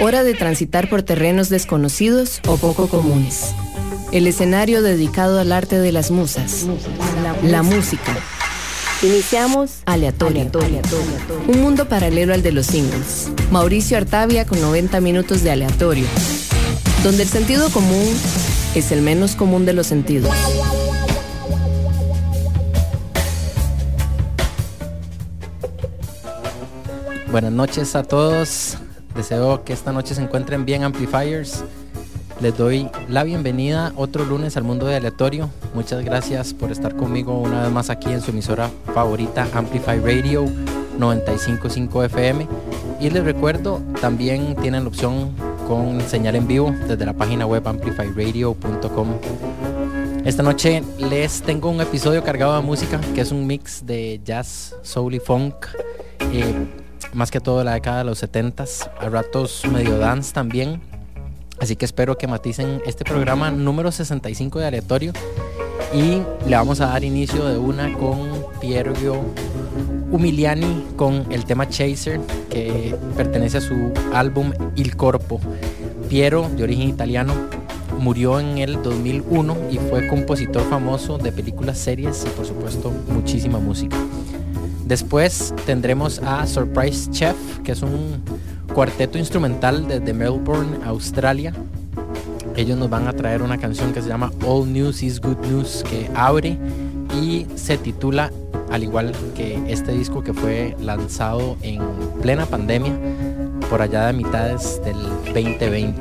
Hora de transitar por terrenos desconocidos o poco comunes. El escenario dedicado al arte de las musas. La música. Iniciamos Aleatorio. Un mundo paralelo al de los singles. Mauricio Artavia con 90 minutos de aleatorio. Donde el sentido común es el menos común de los sentidos. Buenas noches a todos. Deseo que esta noche se encuentren bien amplifiers. Les doy la bienvenida otro lunes al mundo de aleatorio. Muchas gracias por estar conmigo una vez más aquí en su emisora favorita Amplify Radio 955 FM. Y les recuerdo, también tienen la opción con señal en vivo desde la página web amplifyradio.com. Esta noche les tengo un episodio cargado de música que es un mix de jazz, soul y funk. Eh, más que todo la década de los 70s, a ratos medio dance también. Así que espero que maticen este programa número 65 de aleatorio y le vamos a dar inicio de una con Piero Umiliani con el tema Chaser que pertenece a su álbum Il Corpo. Piero, de origen italiano, murió en el 2001 y fue compositor famoso de películas, series y por supuesto muchísima música. Después tendremos a Surprise Chef, que es un cuarteto instrumental desde Melbourne, Australia. Ellos nos van a traer una canción que se llama All News is Good News, que abre y se titula al igual que este disco que fue lanzado en plena pandemia, por allá de mitades del 2020.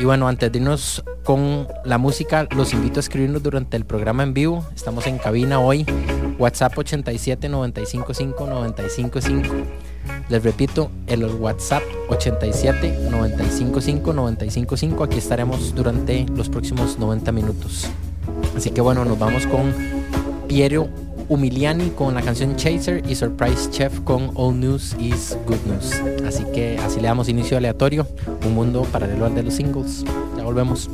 Y bueno, antes de irnos con la música, los invito a escribirnos durante el programa en vivo. Estamos en cabina hoy WhatsApp 87 95 5 95 5. Les repito, el WhatsApp 87 95 5 95 5. Aquí estaremos durante los próximos 90 minutos. Así que bueno, nos vamos con Piero Umiliani con la canción Chaser y Surprise Chef con All News is Good News. Así que así le damos inicio aleatorio, un mundo paralelo al de los singles. Ya volvemos.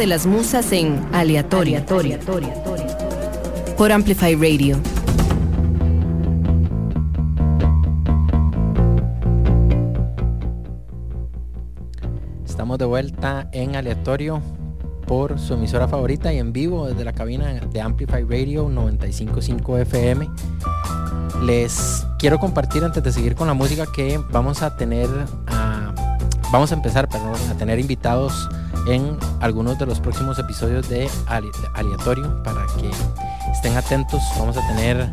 De las musas en Aleatoria. Por Amplify Radio. Estamos de vuelta en Aleatorio por su emisora favorita y en vivo desde la cabina de Amplify Radio 955 FM. Les quiero compartir antes de seguir con la música que vamos a tener vamos a empezar perdón, a tener invitados en algunos de los próximos episodios de Aleatorio para que estén atentos. Vamos a tener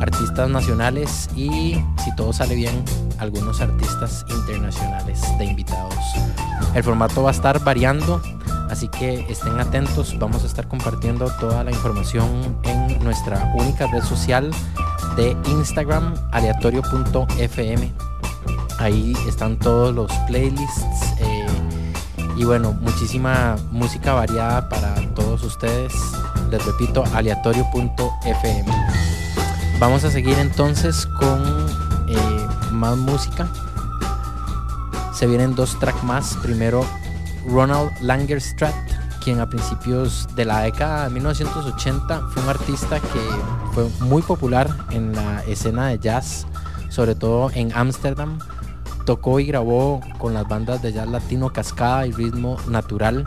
artistas nacionales y si todo sale bien, algunos artistas internacionales de invitados. El formato va a estar variando, así que estén atentos. Vamos a estar compartiendo toda la información en nuestra única red social de Instagram, aleatorio.fm. Ahí están todos los playlists. Eh, y bueno, muchísima música variada para todos ustedes. Les repito, aleatorio.fm. Vamos a seguir entonces con eh, más música. Se vienen dos tracks más. Primero, Ronald Langerstratt, quien a principios de la década de 1980 fue un artista que fue muy popular en la escena de jazz, sobre todo en Ámsterdam tocó y grabó con las bandas de jazz latino Cascada y Ritmo Natural.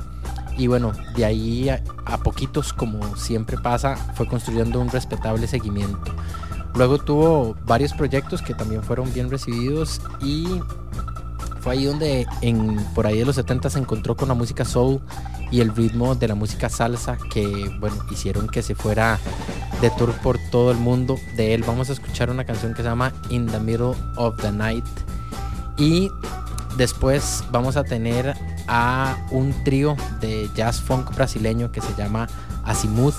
Y bueno, de ahí a, poquitos, como siempre pasa, fue construyendo un respetable seguimiento. Luego tuvo varios proyectos que también fueron bien recibidos y fue ahí donde en, por ahí de los 70 se encontró con la música soul y el ritmo de la música salsa que bueno hicieron que se fuera de tour por todo el mundo. De él vamos a escuchar una canción que se llama In the Middle of the Night y después vamos a tener a un trío de jazz funk brasileño que se llama Azimuth.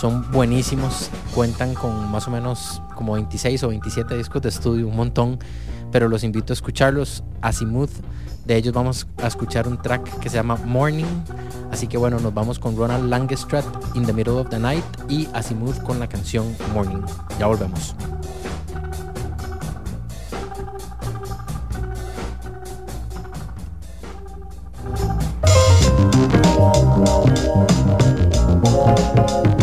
Son buenísimos, cuentan con más o menos como 26 o 27 discos de estudio, un montón, pero los invito a escucharlos. Azimuth, de ellos vamos a escuchar un track que se llama Morning. Así que bueno, nos vamos con Ronald Langestrat In the Middle of the Night y Azimuth con la canción Morning. Ya volvemos. Thank you.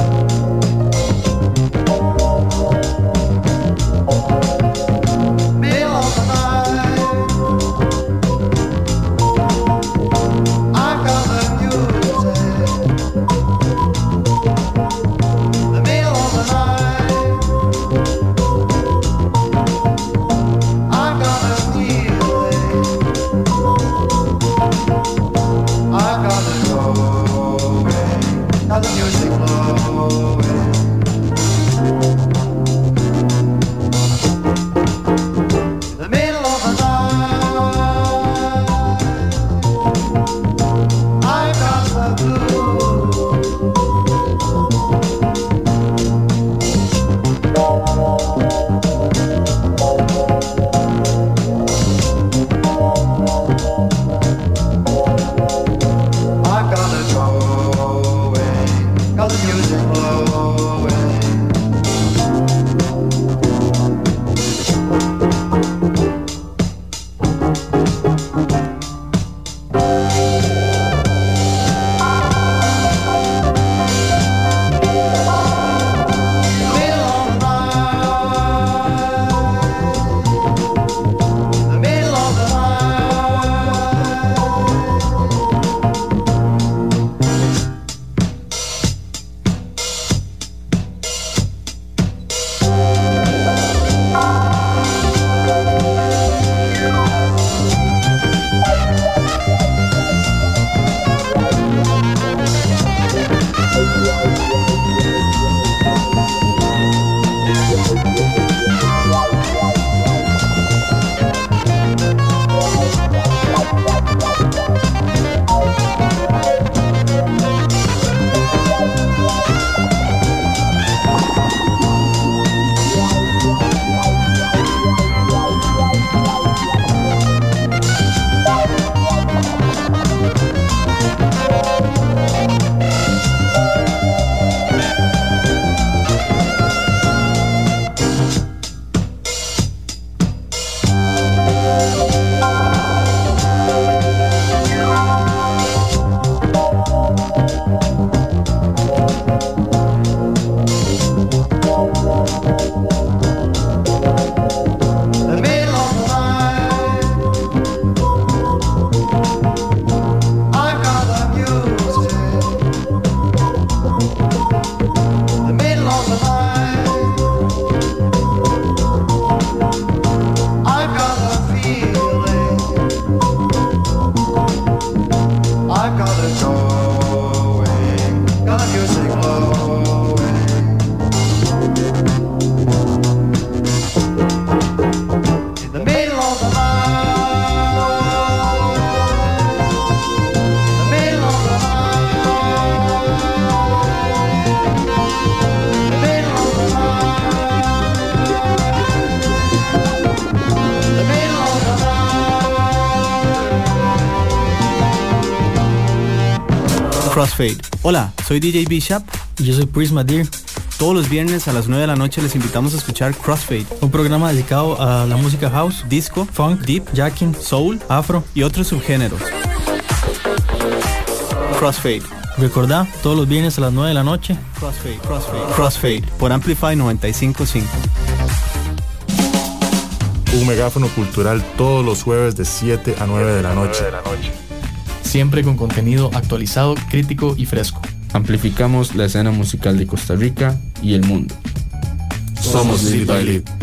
Let the music flow. Hola, soy DJ Bishop. Y yo soy Prisma Deer. Todos los viernes a las 9 de la noche les invitamos a escuchar Crossfade, un programa dedicado a la música house, disco, funk, deep, jacking, soul, afro y otros subgéneros. Crossfade. Recordá, todos los viernes a las 9 de la noche. Crossfade, Crossfade, Crossfade por Amplify 955. Un megáfono cultural todos los jueves de 7 a 9 de la noche. Siempre con contenido actualizado, crítico y fresco. Amplificamos la escena musical de Costa Rica y el mundo. Somos Lead by Lead.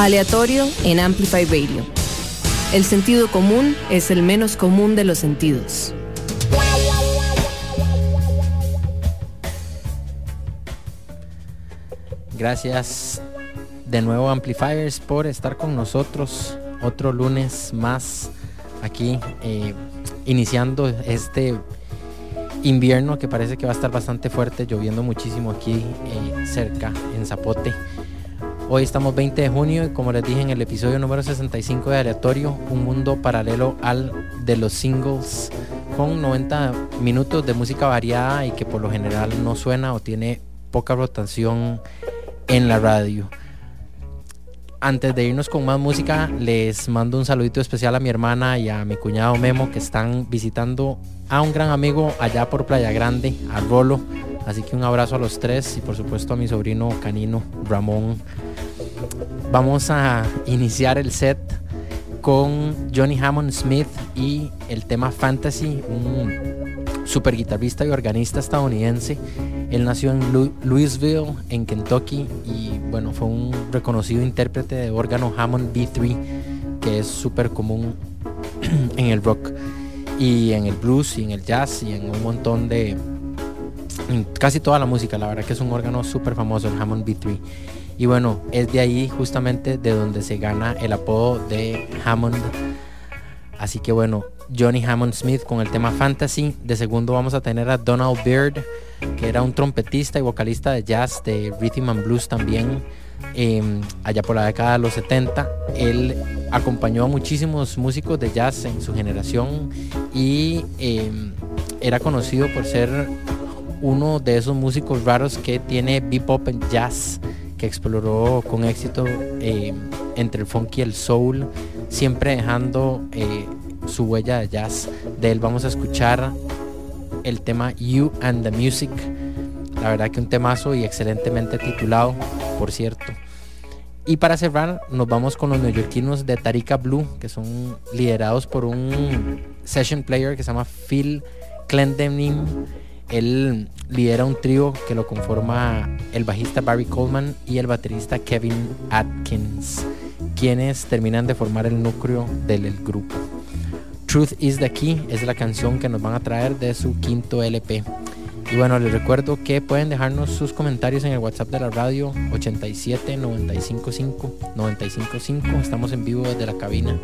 Aleatorio en Amplify Radio. El sentido común es el menos común de los sentidos. Gracias de nuevo Amplifiers por estar con nosotros otro lunes más aquí eh, iniciando este invierno que parece que va a estar bastante fuerte, lloviendo muchísimo aquí eh, cerca en Zapote. Hoy estamos 20 de junio y como les dije en el episodio número 65 de Aleatorio, un mundo paralelo al de los singles con 90 minutos de música variada y que por lo general no suena o tiene poca rotación en la radio. Antes de irnos con más música, les mando un saludito especial a mi hermana y a mi cuñado Memo que están visitando a un gran amigo allá por Playa Grande, a Rolo. Así que un abrazo a los tres y por supuesto a mi sobrino canino Ramón. Vamos a iniciar el set con Johnny Hammond Smith y el tema Fantasy, un super guitarrista y organista estadounidense. Él nació en Louisville, en Kentucky, y bueno, fue un reconocido intérprete de órgano Hammond B3, que es súper común en el rock y en el blues y en el jazz y en un montón de casi toda la música la verdad que es un órgano súper famoso el Hammond B3 y bueno, es de ahí justamente de donde se gana el apodo de Hammond. Así que bueno, Johnny Hammond Smith con el tema Fantasy. De segundo vamos a tener a Donald Beard, que era un trompetista y vocalista de jazz, de rhythm and blues también, em, allá por la década de los 70. Él acompañó a muchísimos músicos de jazz en su generación y em, era conocido por ser uno de esos músicos raros que tiene bebop en jazz que exploró con éxito eh, entre el funk y el soul, siempre dejando eh, su huella de jazz. De él vamos a escuchar el tema You and the Music. La verdad que un temazo y excelentemente titulado, por cierto. Y para cerrar, nos vamos con los neoyorquinos de Tarika Blue, que son liderados por un session player que se llama Phil Clendenim él lidera un trío que lo conforma el bajista Barry Coleman y el baterista Kevin Atkins, quienes terminan de formar el núcleo del grupo. Truth is the Key es la canción que nos van a traer de su quinto LP. Y bueno, les recuerdo que pueden dejarnos sus comentarios en el WhatsApp de la radio 87 955 955. Estamos en vivo desde la cabina.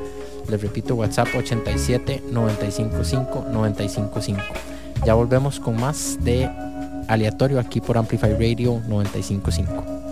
Les repito, WhatsApp 87 955 955. Ya volvemos con más de aleatorio aquí por Amplify Radio 955.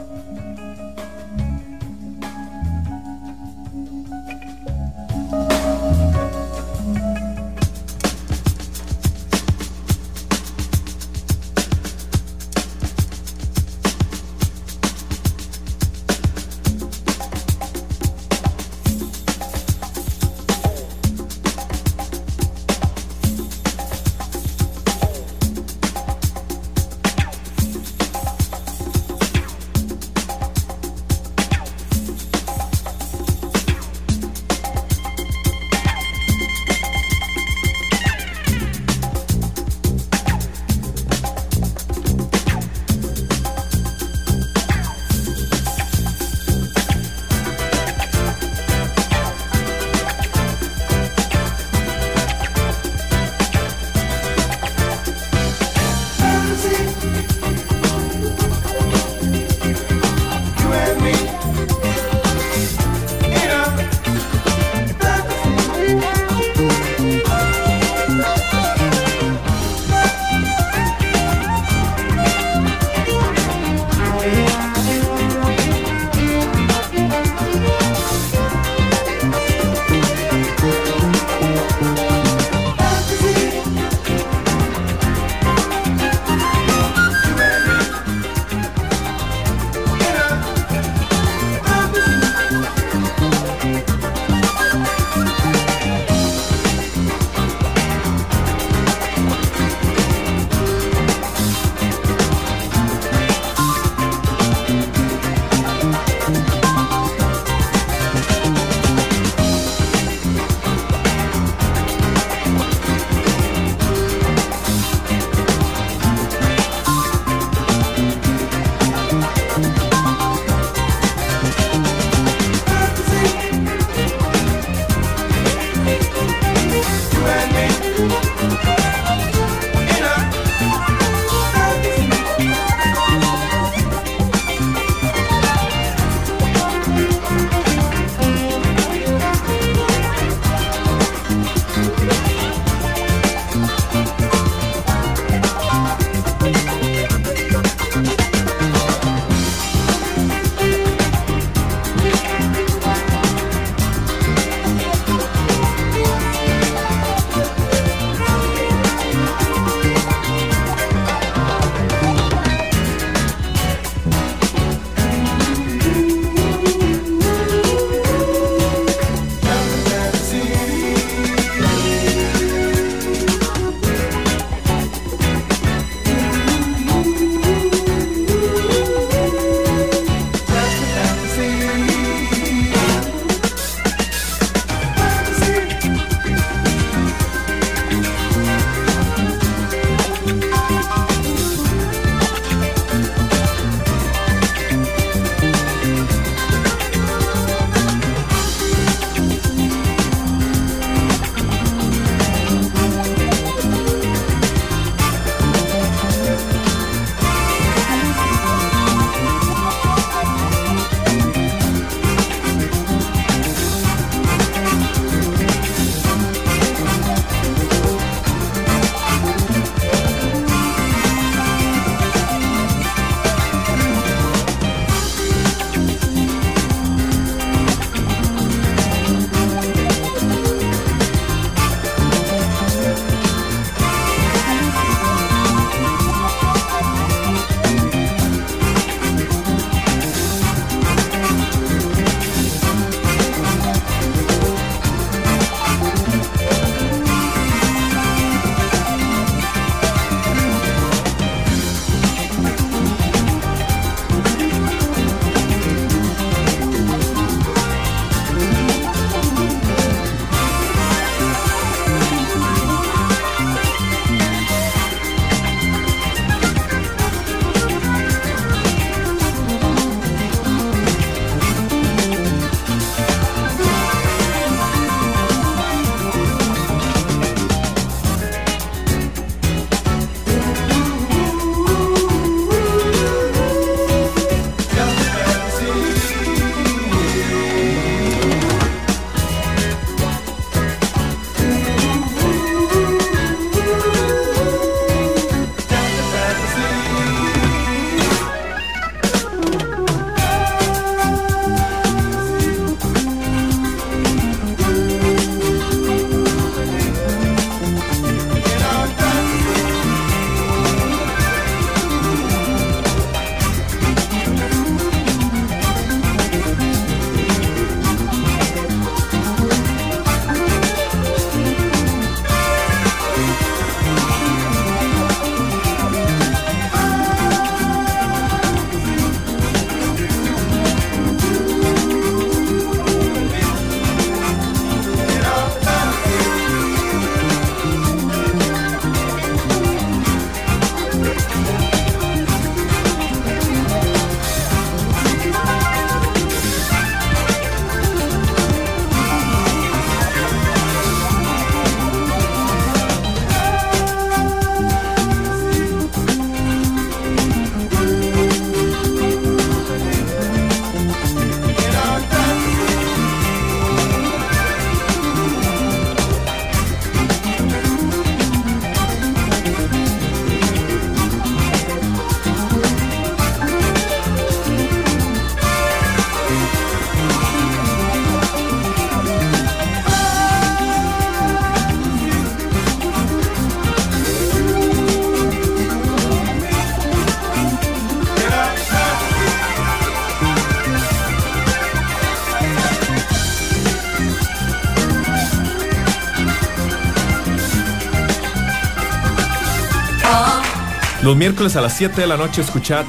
Los miércoles a las 7 de la noche escuchad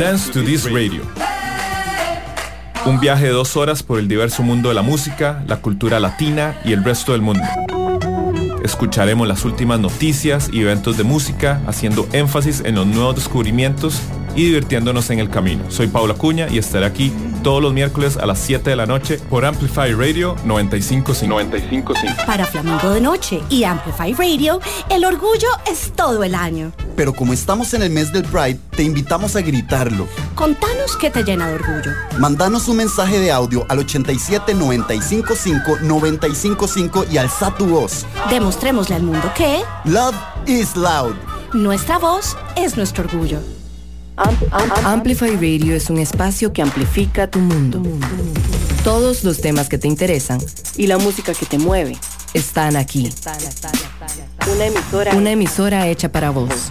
Dance to This Radio. Un viaje de dos horas por el diverso mundo de la música, la cultura latina y el resto del mundo. Escucharemos las últimas noticias y eventos de música, haciendo énfasis en los nuevos descubrimientos y divirtiéndonos en el camino. Soy Paula Cuña y estaré aquí todos los miércoles a las 7 de la noche por Amplify Radio 955. 955. Para Flamingo de Noche y Amplify Radio, el orgullo es todo el año. Pero como estamos en el mes del Pride, te invitamos a gritarlo. Contanos qué te llena de orgullo. Mandanos un mensaje de audio al 87 955 955 y alza tu voz. Demostrémosle al mundo que Love is loud. Nuestra voz es nuestro orgullo. Amplify Radio es un espacio que amplifica tu mundo. Todos los temas que te interesan y la música que te mueve están aquí. Una emisora, Una emisora hecha para vos.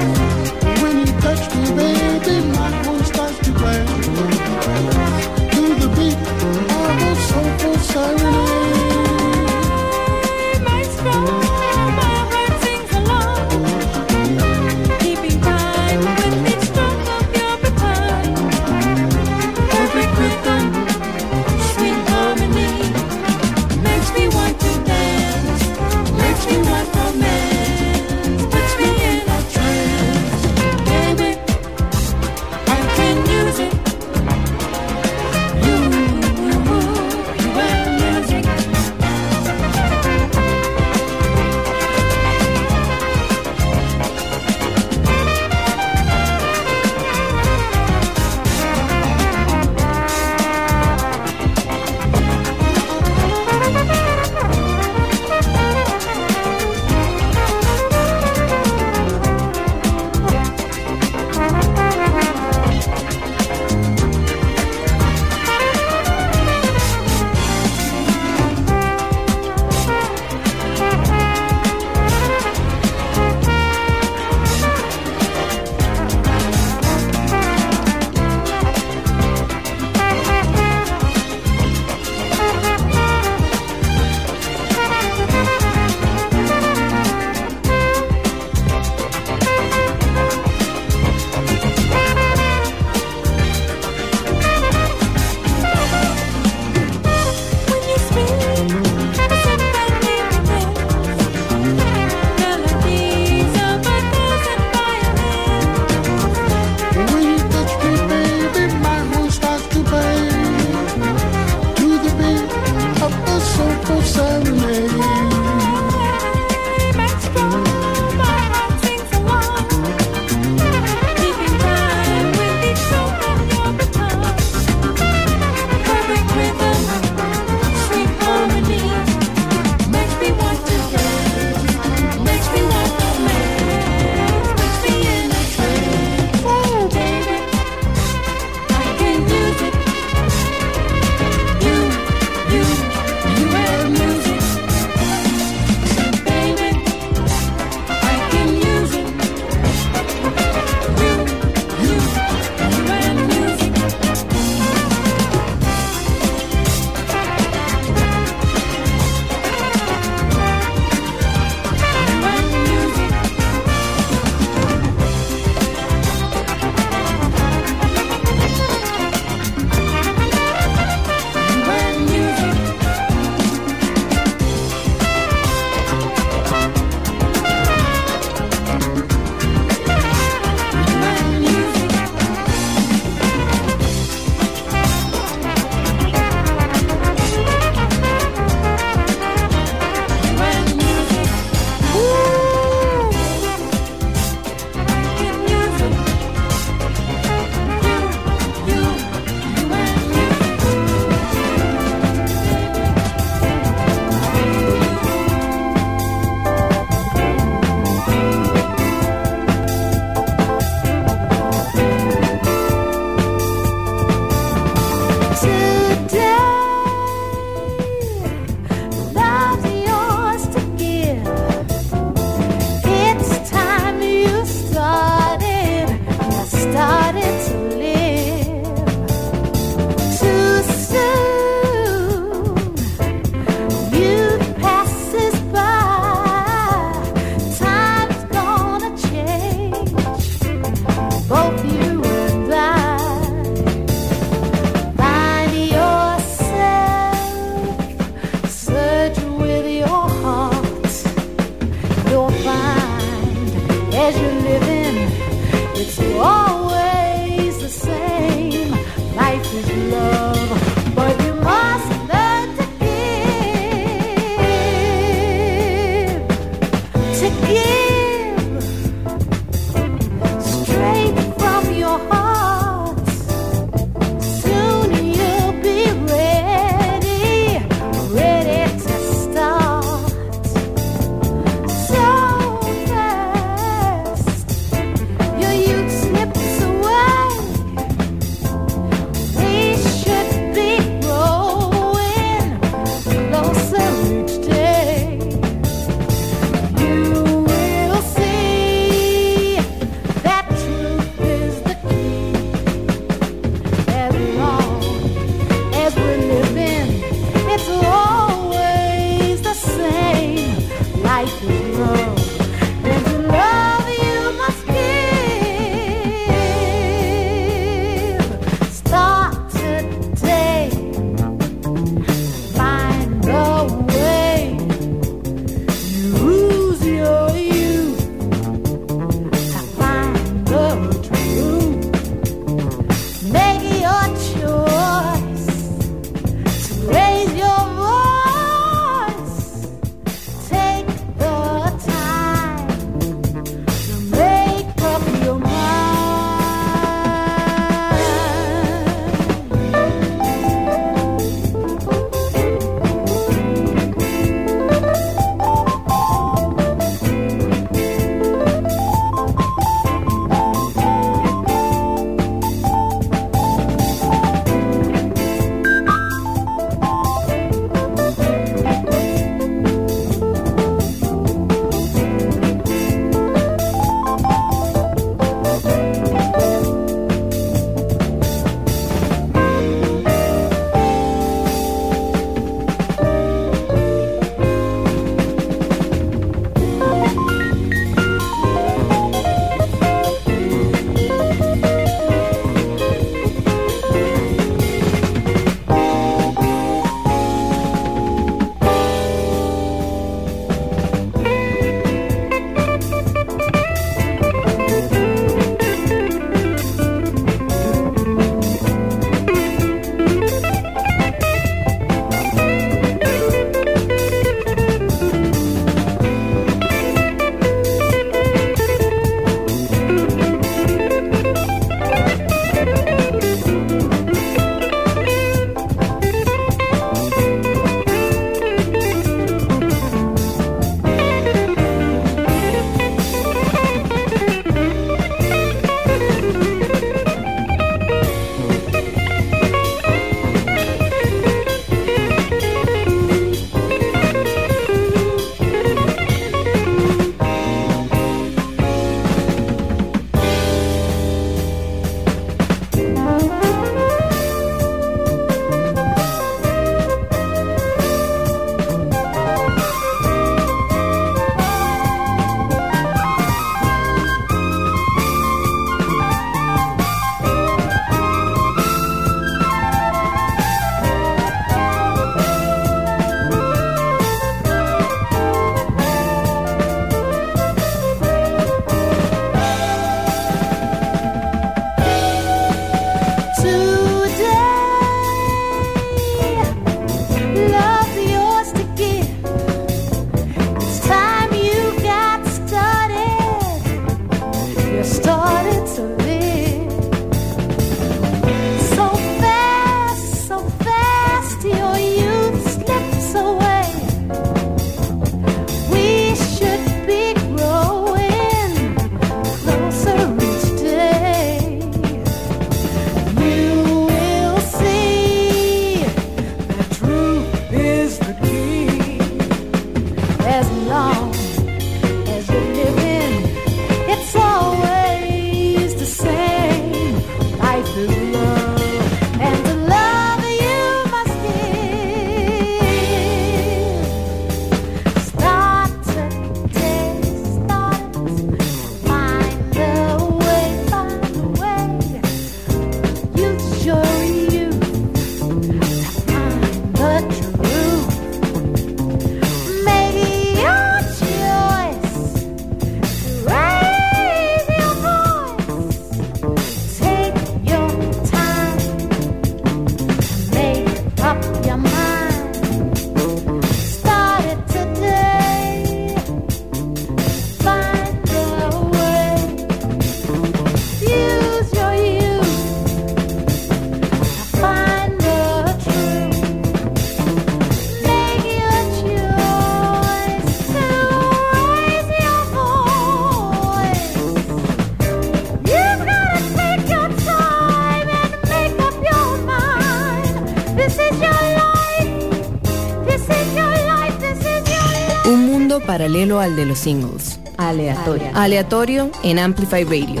Paralelo al de los singles. Aleatorio. Aleatorio en Amplify Radio.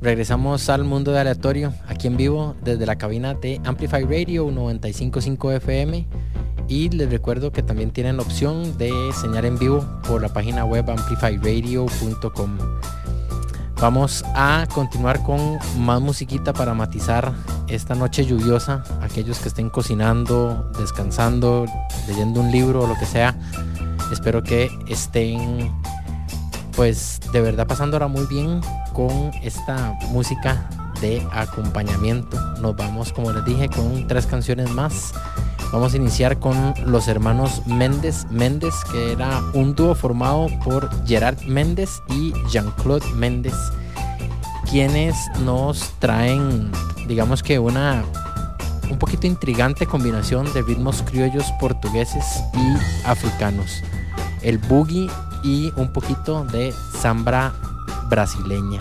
Regresamos al mundo de aleatorio, aquí en vivo, desde la cabina de Amplify Radio 955 FM. Y les recuerdo que también tienen la opción de enseñar en vivo por la página web amplifyradio.com. Vamos a continuar con más musiquita para matizar esta noche lluviosa. Aquellos que estén cocinando, descansando, leyendo un libro o lo que sea. Espero que estén pues de verdad pasándola muy bien con esta música de acompañamiento. Nos vamos, como les dije, con tres canciones más. Vamos a iniciar con los hermanos Méndez Méndez, que era un dúo formado por Gerard Méndez y Jean-Claude Méndez, quienes nos traen, digamos que una un poquito intrigante combinación de ritmos criollos portugueses y africanos. El boogie y un poquito de sambra brasileña.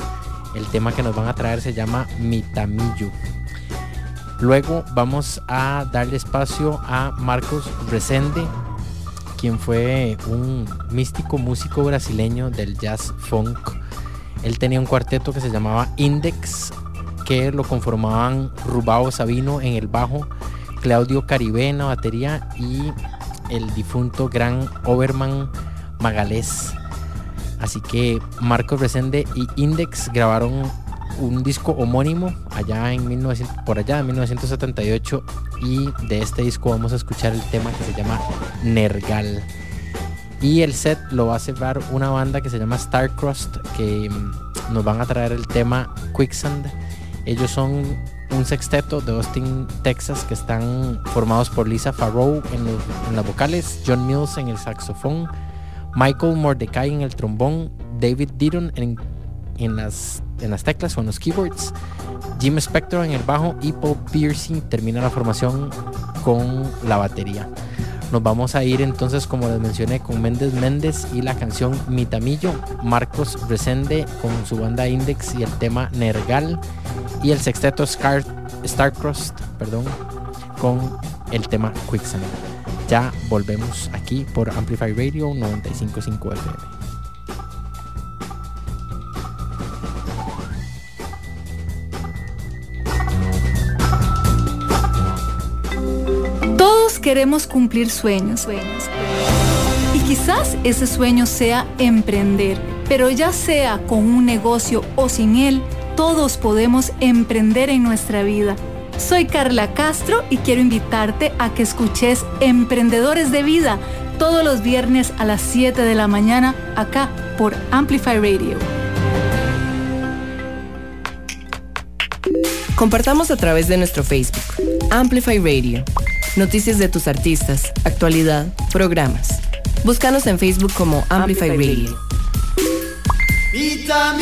El tema que nos van a traer se llama Mitamillo. Luego vamos a darle espacio a Marcos Resende, quien fue un místico músico brasileño del jazz funk. Él tenía un cuarteto que se llamaba Index, que lo conformaban Rubao Sabino en el bajo, Claudio Caribe en la batería y el difunto gran Overman Magalés. Así que Marcos Resende y Index grabaron un disco homónimo allá en 1900, por allá en 1978 y de este disco vamos a escuchar el tema que se llama Nergal. Y el set lo va a cerrar una banda que se llama Starcrossed que mm, nos van a traer el tema Quicksand. Ellos son un sexteto de Austin, Texas que están formados por Lisa Farrow en, las vocales, John Mills en el saxofón, Michael Mordecai en el trombón, David Didon en, en, las, en las teclas o en los keyboards, Jim Spector en el bajo y Paul Piercing termina la formación con la batería. Nos vamos a ir entonces, como les mencioné, con Méndez Méndez y la canción Mitamillo, Marcos Resende con su banda Index y el tema Nergal y el sexteto Scar, Starcrossed perdón, con el tema Quicksand. Ya volvemos aquí por Amplify Radio 955 FM. Queremos cumplir sueños. Y quizás ese sueño sea emprender, pero ya sea con un negocio o sin él, todos podemos emprender en nuestra vida. Soy Carla Castro y quiero invitarte a que escuches Emprendedores de Vida todos los viernes a las 7 de la mañana acá por Amplify Radio. Compartamos a través de nuestro Facebook, Amplify Radio. Noticias de tus artistas, actualidad, programas. Búscanos en Facebook como Amplify, Radio. Mita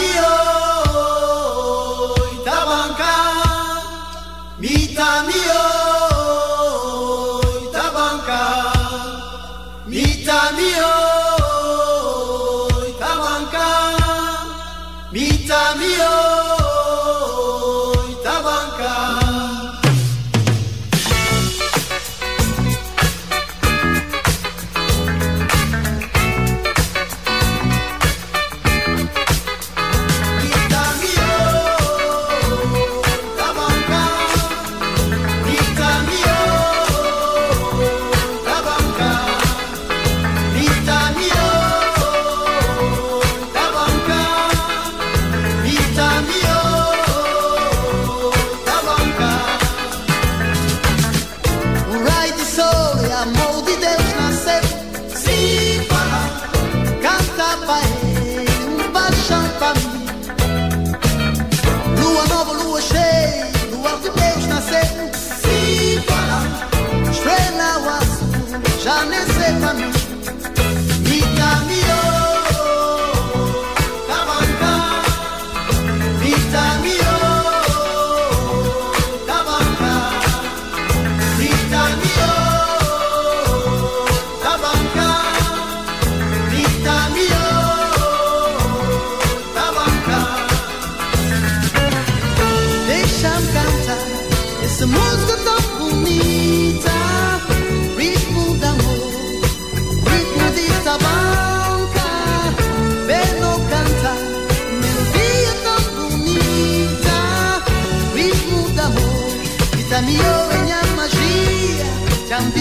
la necesitan dove ogni magia, c'è un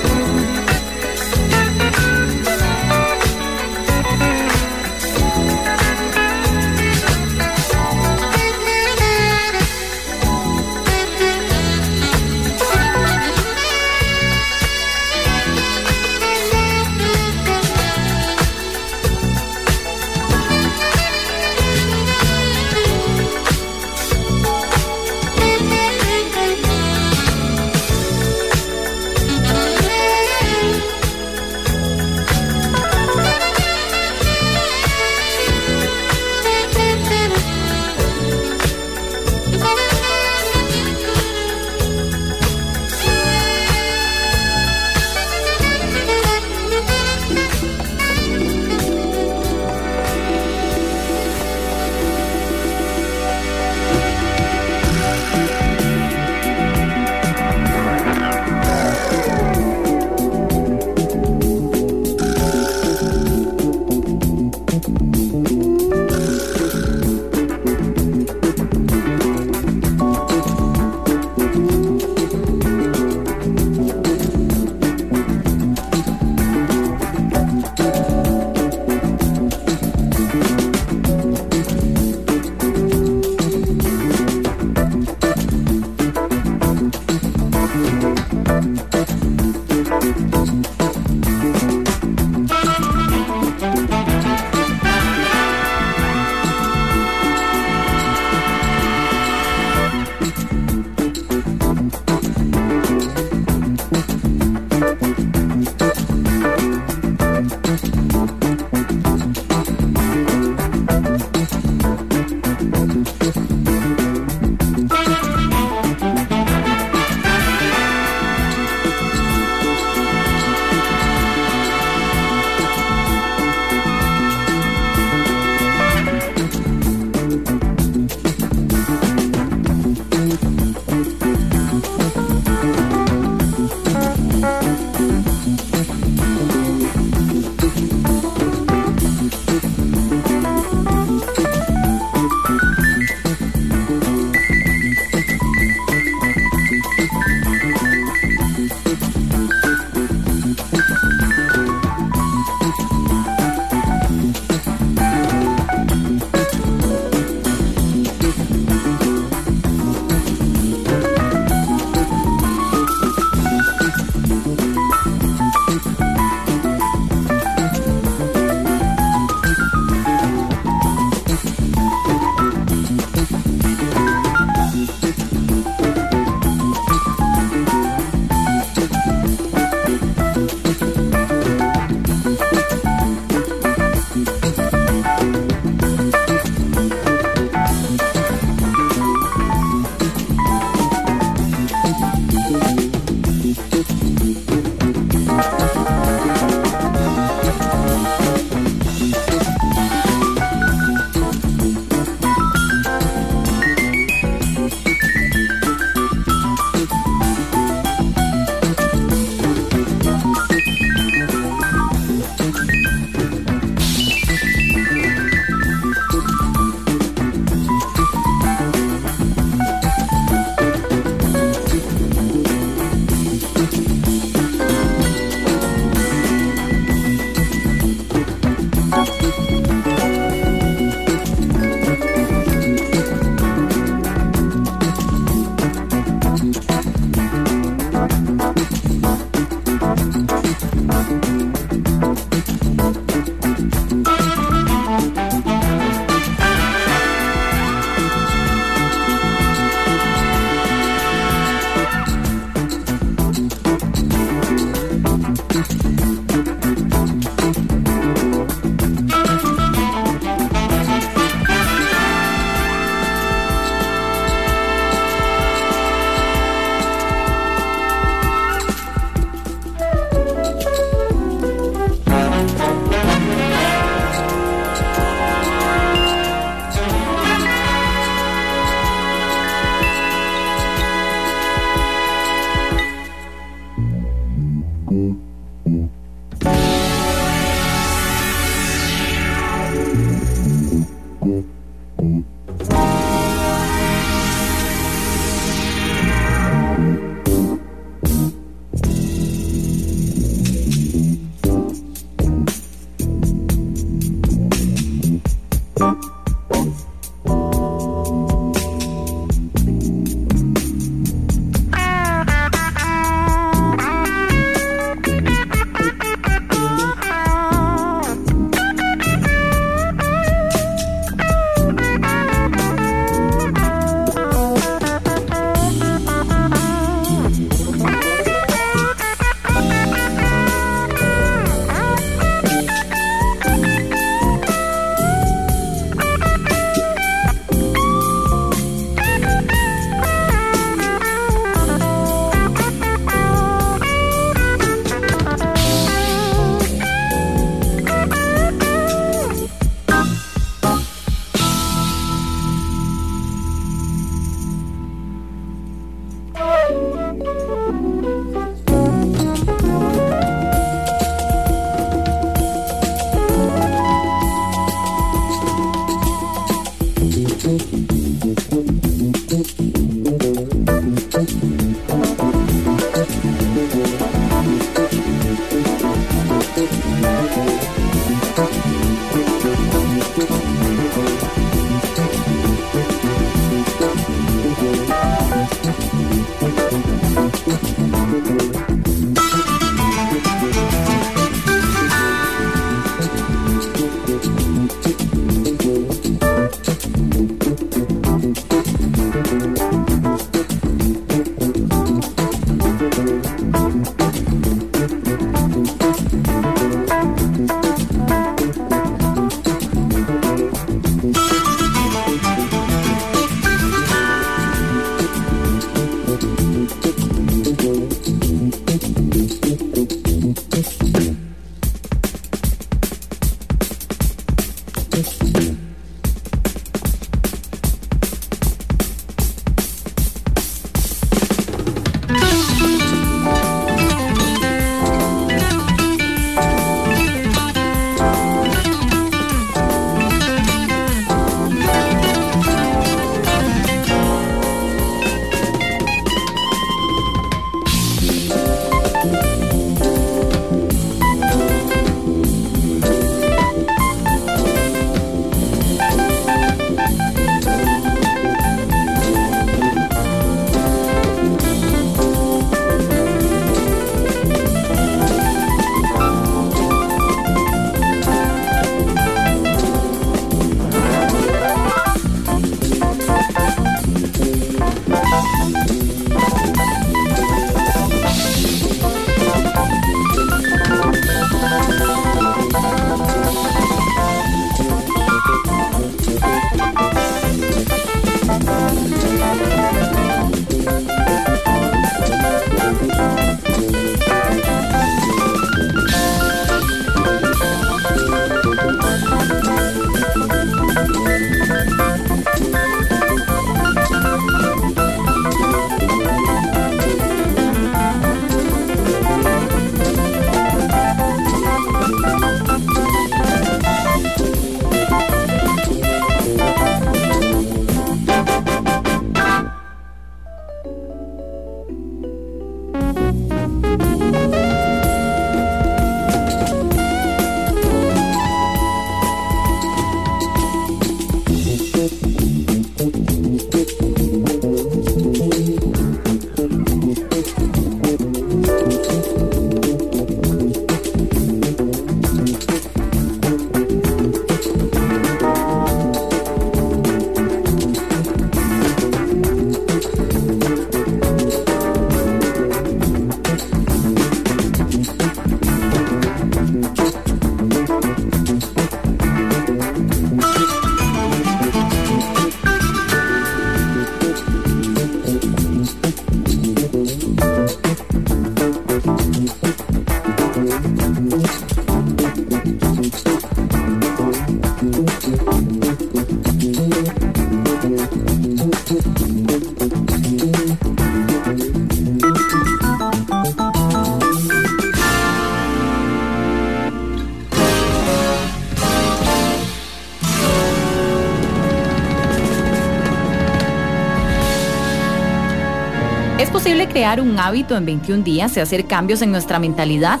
crear un hábito en 21 días y hacer cambios en nuestra mentalidad?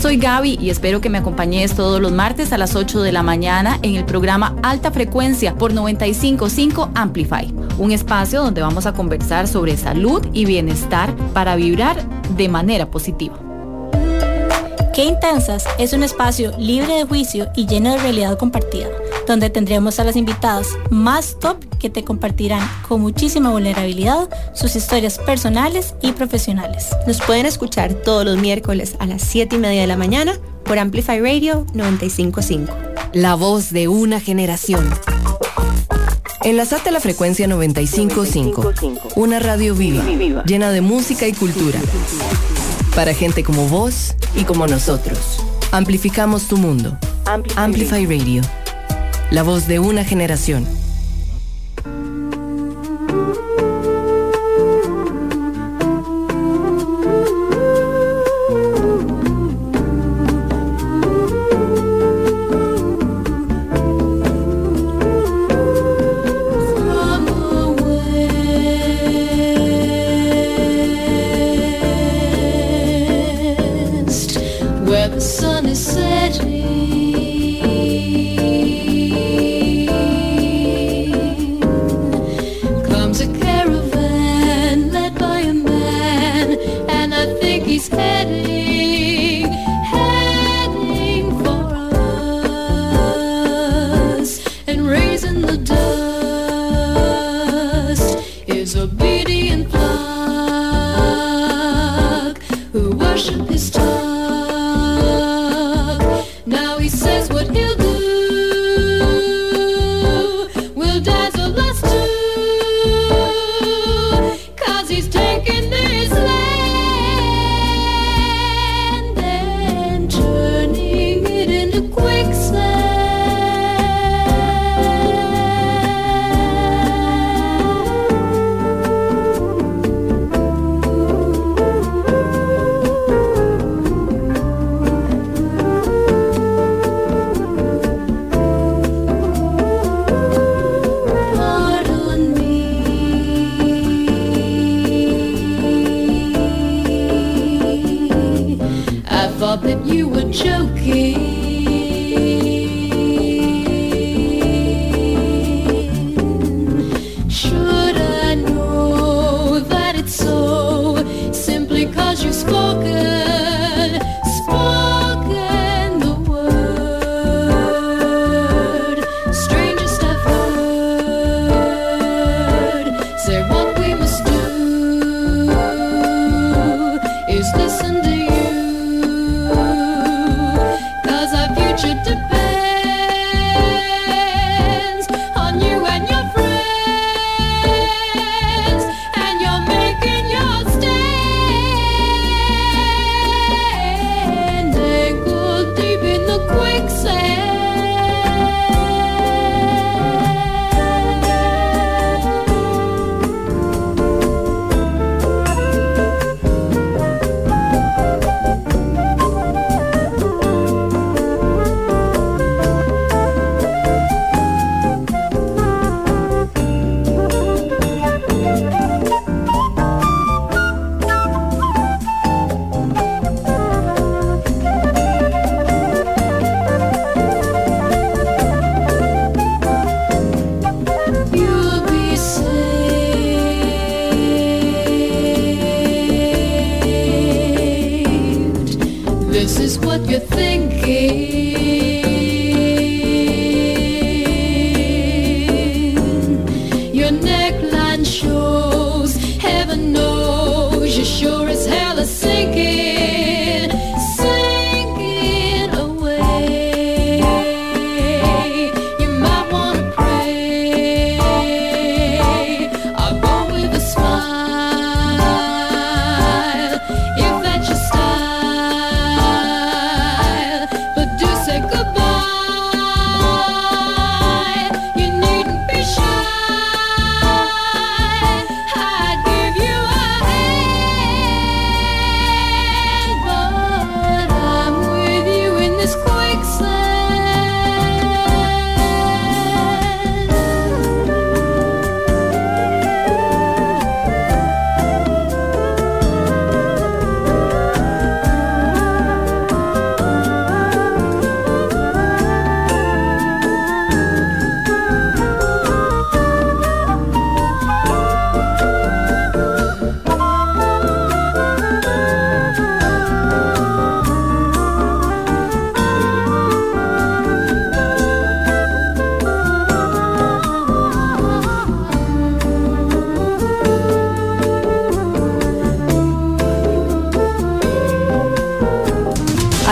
Soy Gaby y espero que me acompañes todos los martes a las 8 de la mañana en el programa Alta Frecuencia por 955 Amplify, un espacio donde vamos a conversar sobre salud y bienestar para vibrar de manera positiva. Qué Intensas es un espacio libre de juicio y lleno de realidad compartida donde tendremos a las invitadas más top que te compartirán con muchísima vulnerabilidad sus historias personales y profesionales. Nos pueden escuchar todos los miércoles a las 7 y media de la mañana por Amplify Radio 955. La voz de una generación. Enlazate a la frecuencia 955, una radio viva, llena de música y cultura. Para gente como vos y como nosotros. Amplificamos tu mundo. Amplify Radio la voz de una generación.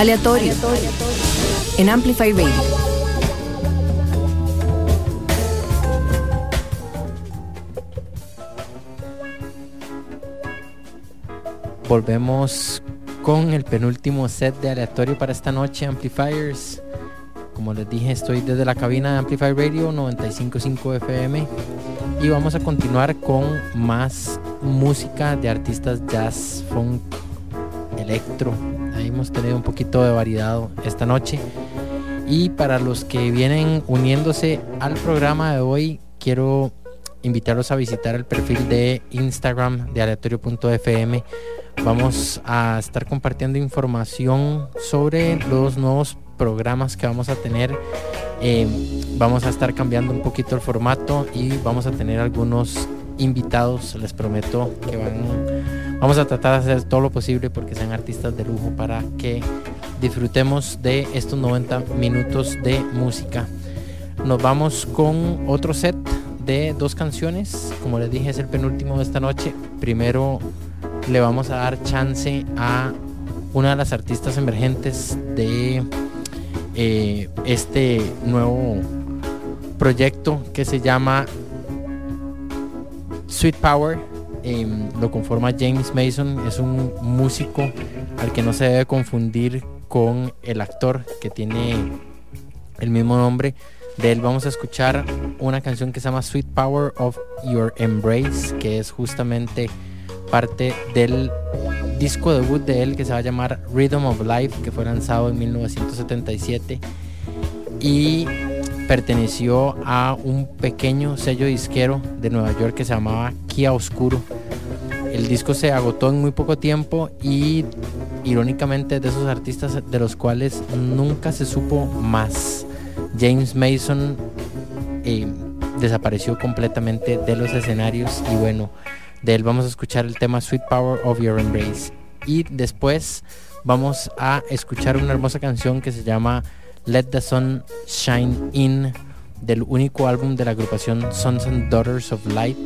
Aleatorio. En Amplify Radio. Volvemos con el penúltimo set de aleatorio para esta noche, Amplifiers. Como les dije, estoy desde la cabina de Amplify Radio 955 FM y vamos a continuar con más música de artistas jazz, funk, electro. Hemos tenido un poquito de variedad esta noche. Y para los que vienen uniéndose al programa de hoy, quiero invitarlos a visitar el perfil de Instagram de aleatorio.fm. Vamos a estar compartiendo información sobre los nuevos programas que vamos a tener. Eh, vamos a estar cambiando un poquito el formato y vamos a tener algunos invitados. Les prometo que van, vamos a tratar de hacer todo lo posible porque sean artistas de lujo para que disfrutemos de estos 90 minutos de música. Nos vamos con otro set de dos canciones. Como les dije, es el penúltimo de esta noche. Primero le vamos a dar chance a una de las artistas emergentes de eh, este nuevo proyecto que se llama Sweet Power. Eh, lo conforma James Mason, es un músico al que no se debe confundir con el actor que tiene el mismo nombre. De él vamos a escuchar una canción que se llama Sweet Power of Your Embrace, que es justamente parte del disco debut de él que se va a llamar Rhythm of Life, que fue lanzado en 1977 y perteneció a un pequeño sello disquero de Nueva York que se llamaba Kia Oscuro. El disco se agotó en muy poco tiempo y irónicamente de esos artistas de los cuales nunca se supo más. James Mason eh, desapareció completamente de los escenarios y bueno, de él vamos a escuchar el tema Sweet Power of Your Embrace. Y después vamos a escuchar una hermosa canción que se llama Let the Sun Shine In del único álbum de la agrupación Sons and Daughters of Light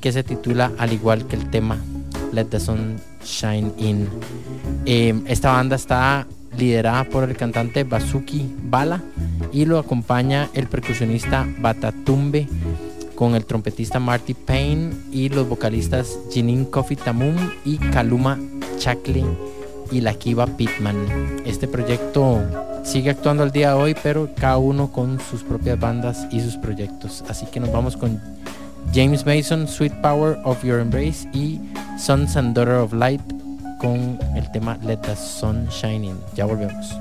que se titula al igual que el tema Let the Sun Shine In. Eh, esta banda está liderada por el cantante Basuki Bala y lo acompaña el percusionista Batatumbe con el trompetista Marty Payne y los vocalistas Jinin Kofi Tamum y Kaluma Chakle y la Kiva Pitman. Este proyecto sigue actuando al día de hoy, pero cada uno con sus propias bandas y sus proyectos. Así que nos vamos con James Mason, Sweet Power of Your Embrace y Sons and Daughter of Light con el tema Let the Sun Shine In. Ya volvemos.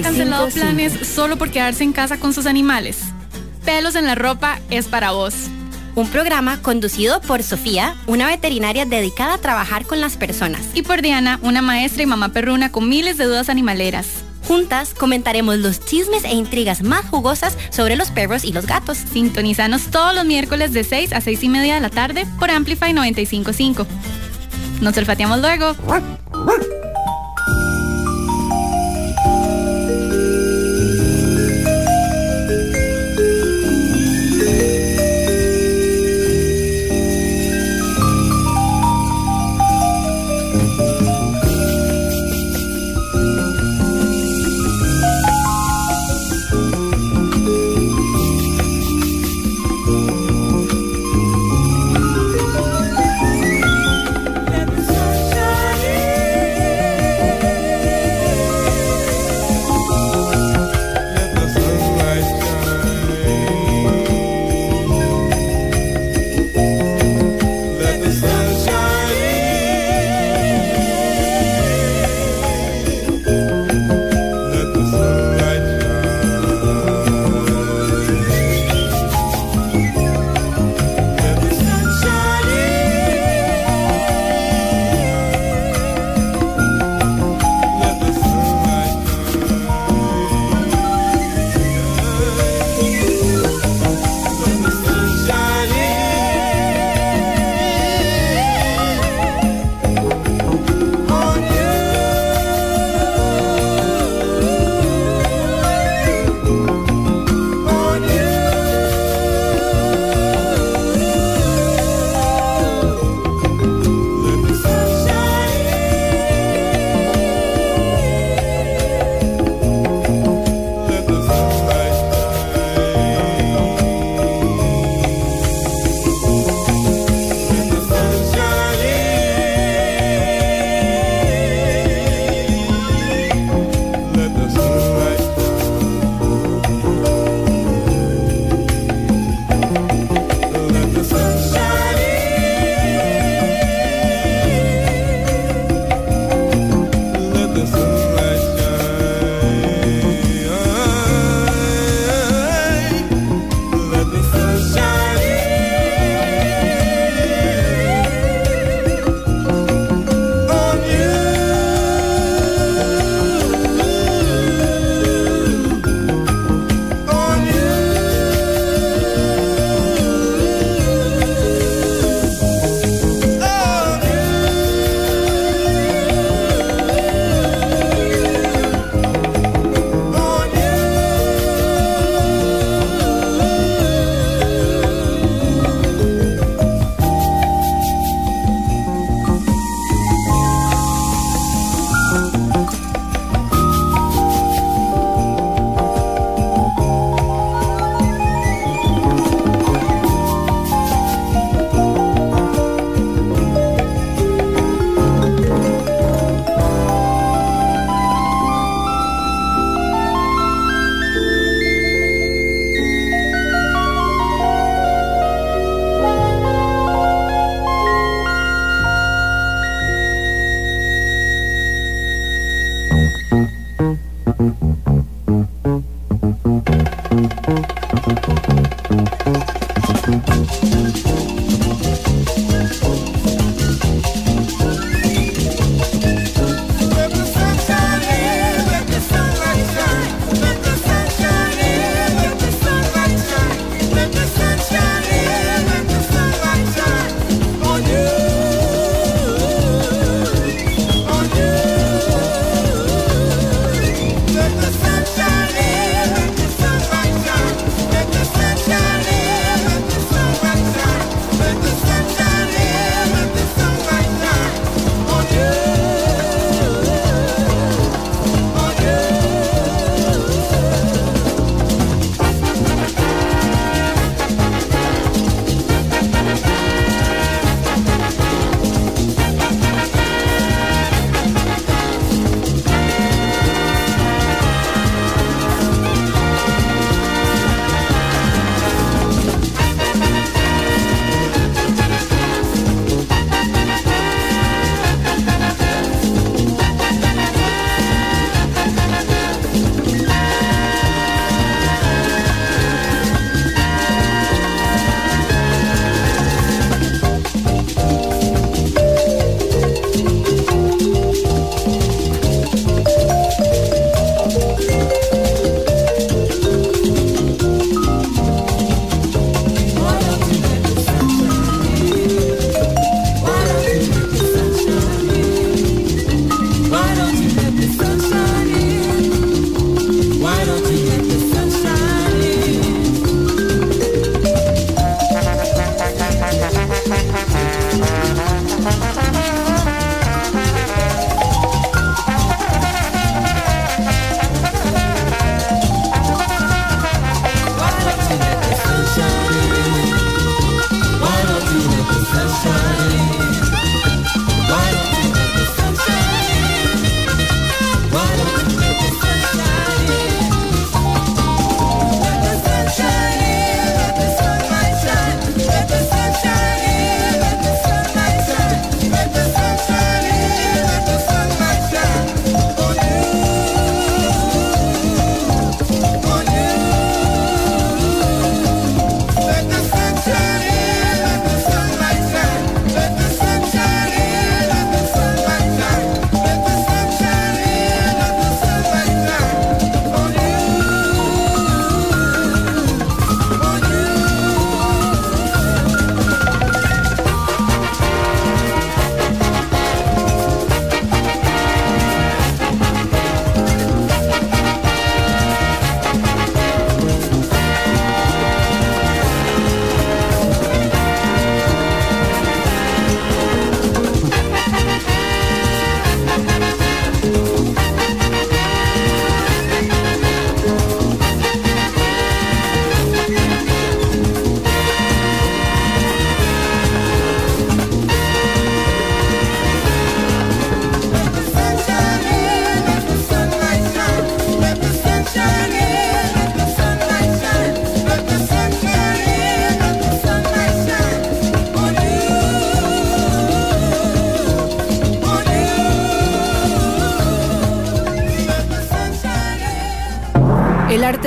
Han cancelado 95.5. planes solo por quedarse en casa con sus animales. Pelos en la ropa es para vos. Un programa conducido por Sofía, una veterinaria dedicada a trabajar con las personas. Y por Diana, una maestra y mamá perruna con miles de dudas animaleras. Juntas comentaremos los chismes e intrigas más jugosas sobre los perros y los gatos. Sintonizanos todos los miércoles de 6 a 6 y media de la tarde por Amplify 955. Nos olfateamos luego.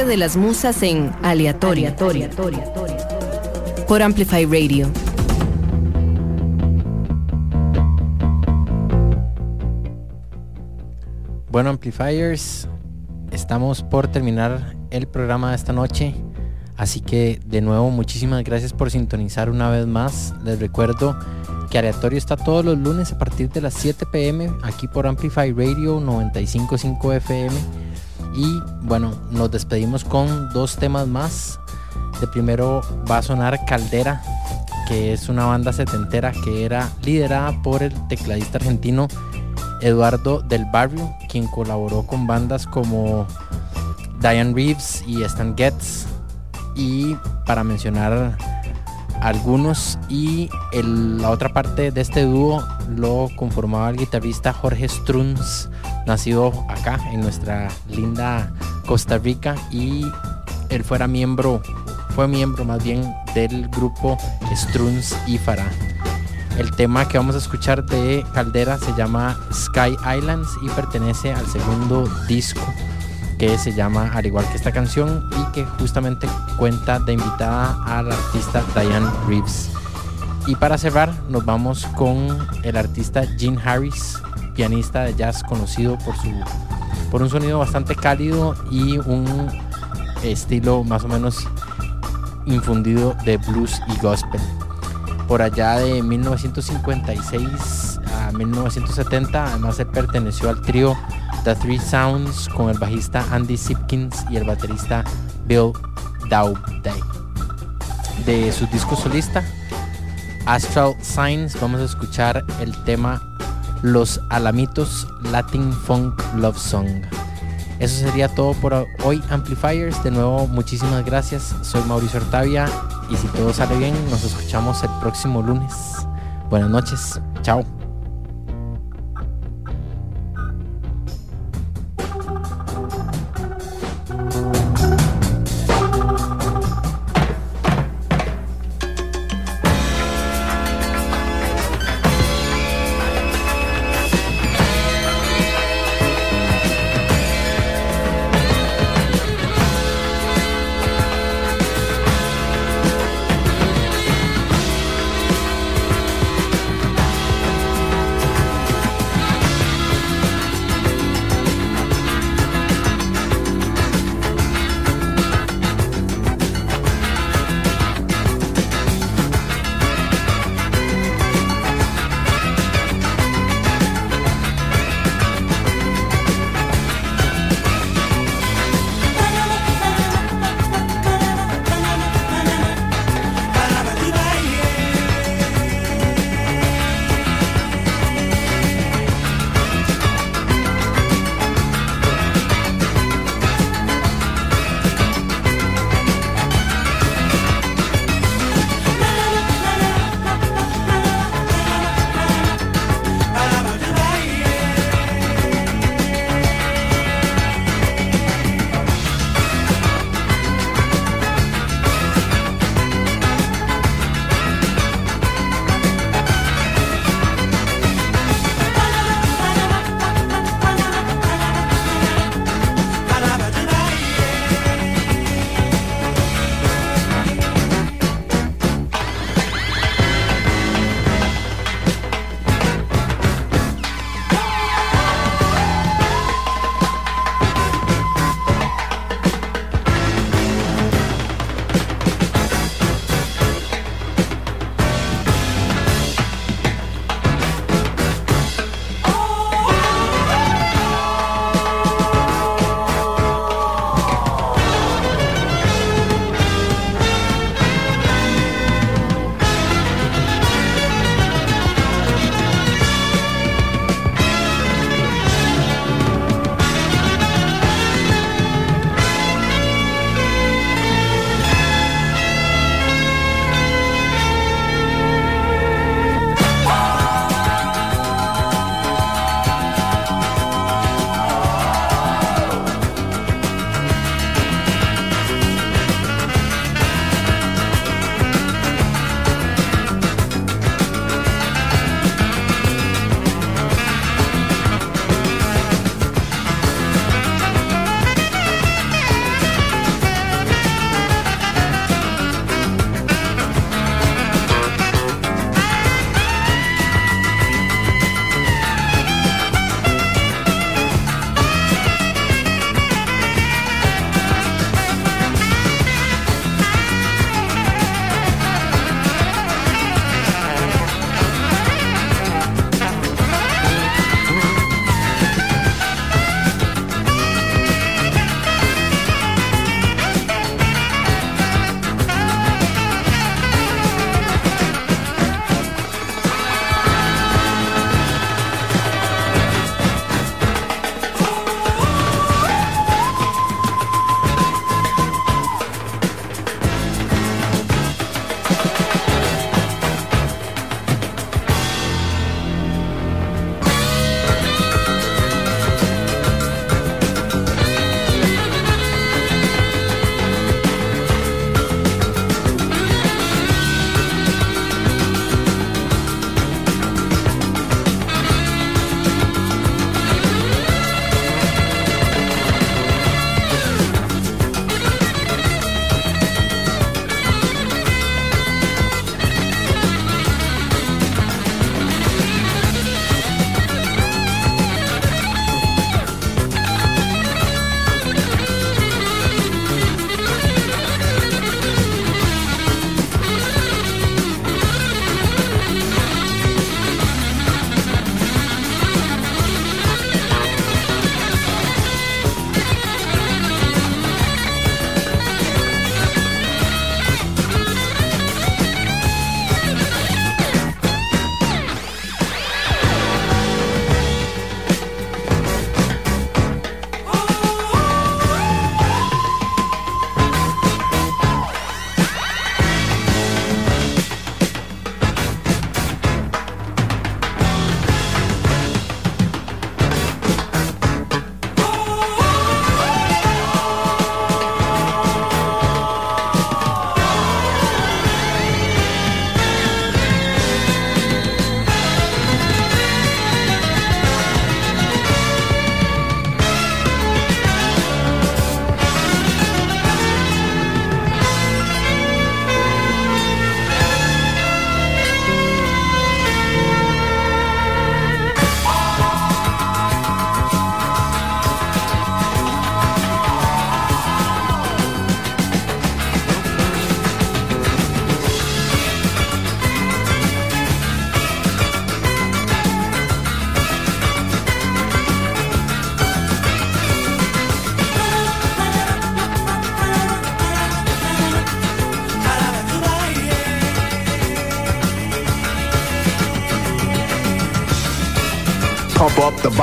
De las musas en aleatoria. Por Amplify Radio. Bueno, Amplifiers, estamos por terminar el programa de esta noche. Así que de nuevo muchísimas gracias por sintonizar una vez más. Les recuerdo que Aleatorio está todos los lunes a partir de las 7 pm aquí por Amplify Radio 955 FM. Y bueno, nos despedimos con dos temas más. De primero va a sonar Caldera, que es una banda setentera que era liderada por el tecladista argentino Eduardo del Barrio, quien colaboró con bandas como Diane Reeves y Stan Getz. Y para mencionar algunos, y la otra parte de este dúo lo conformaba el guitarrista Jorge Struns, nacido acá en nuestra linda Costa Rica y él fuera miembro, fue miembro más bien del grupo Struns y Farah. El tema que vamos a escuchar de Caldera se llama Sky Islands y pertenece al segundo disco que se llama al igual que esta canción y que justamente cuenta de invitada a la artista Diane Reeves. Y para cerrar nos vamos con el artista Gene Harris, pianista de jazz conocido por su por un sonido bastante cálido y un estilo más o menos infundido de blues y gospel. Por allá de 1956 a 1970, además él perteneció al trío The Three Sounds con el bajista Andy Sipkins y el baterista Bill Dowday. De su disco solista, Astral Signs, vamos a escuchar el tema Los Alamitos Latin Funk Love Song. Eso sería todo por hoy, Amplifiers. De nuevo, muchísimas gracias. Soy Mauricio Ortavia y si todo sale bien, nos escuchamos el próximo lunes. Buenas noches. Chao.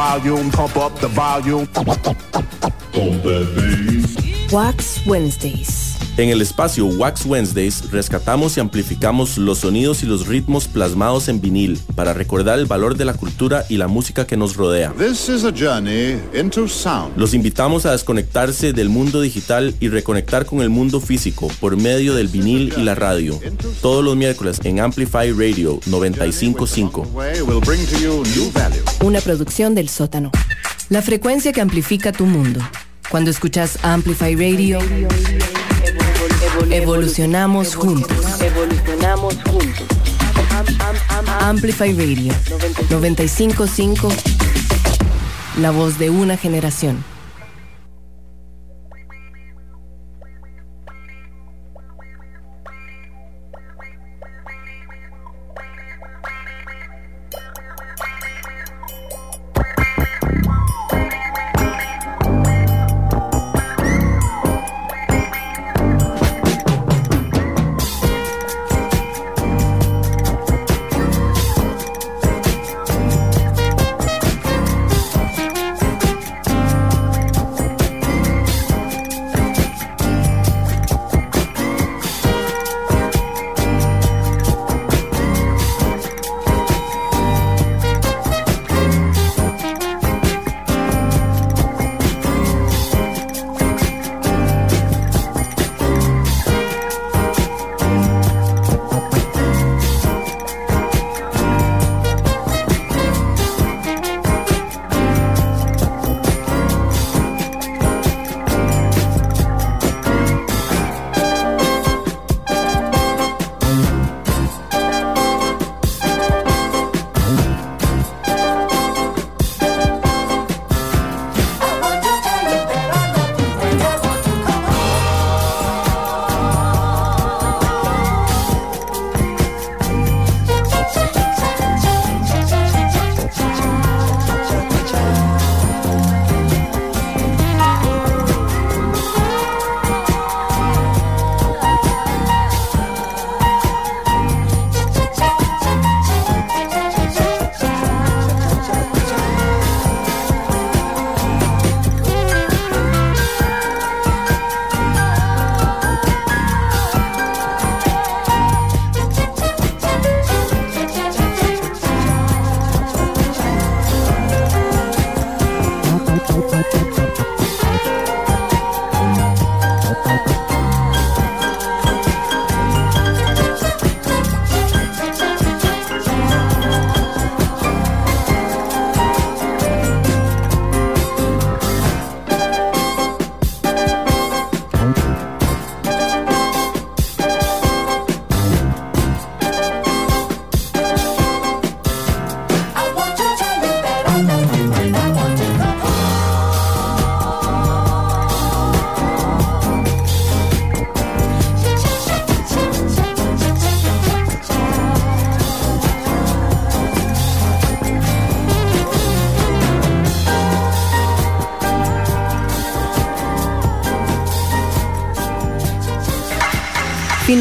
Volume, pump up the volume. Wax Wednesdays. En el espacio Wax Wednesdays rescatamos y amplificamos los sonidos y los ritmos plasmados en vinil para recordar el valor de la cultura y la música que nos rodea. This is a journey into sound. Los invitamos a desconectarse del mundo digital y reconectar con el mundo físico por medio del vinil y la radio. Todos los miércoles en Amplify Radio 955. Una producción del sótano. La frecuencia que amplifica tu mundo. Cuando escuchas Amplify Radio, evolucionamos juntos. Evolucionamos juntos. Amplify Radio 955. La voz de una generación.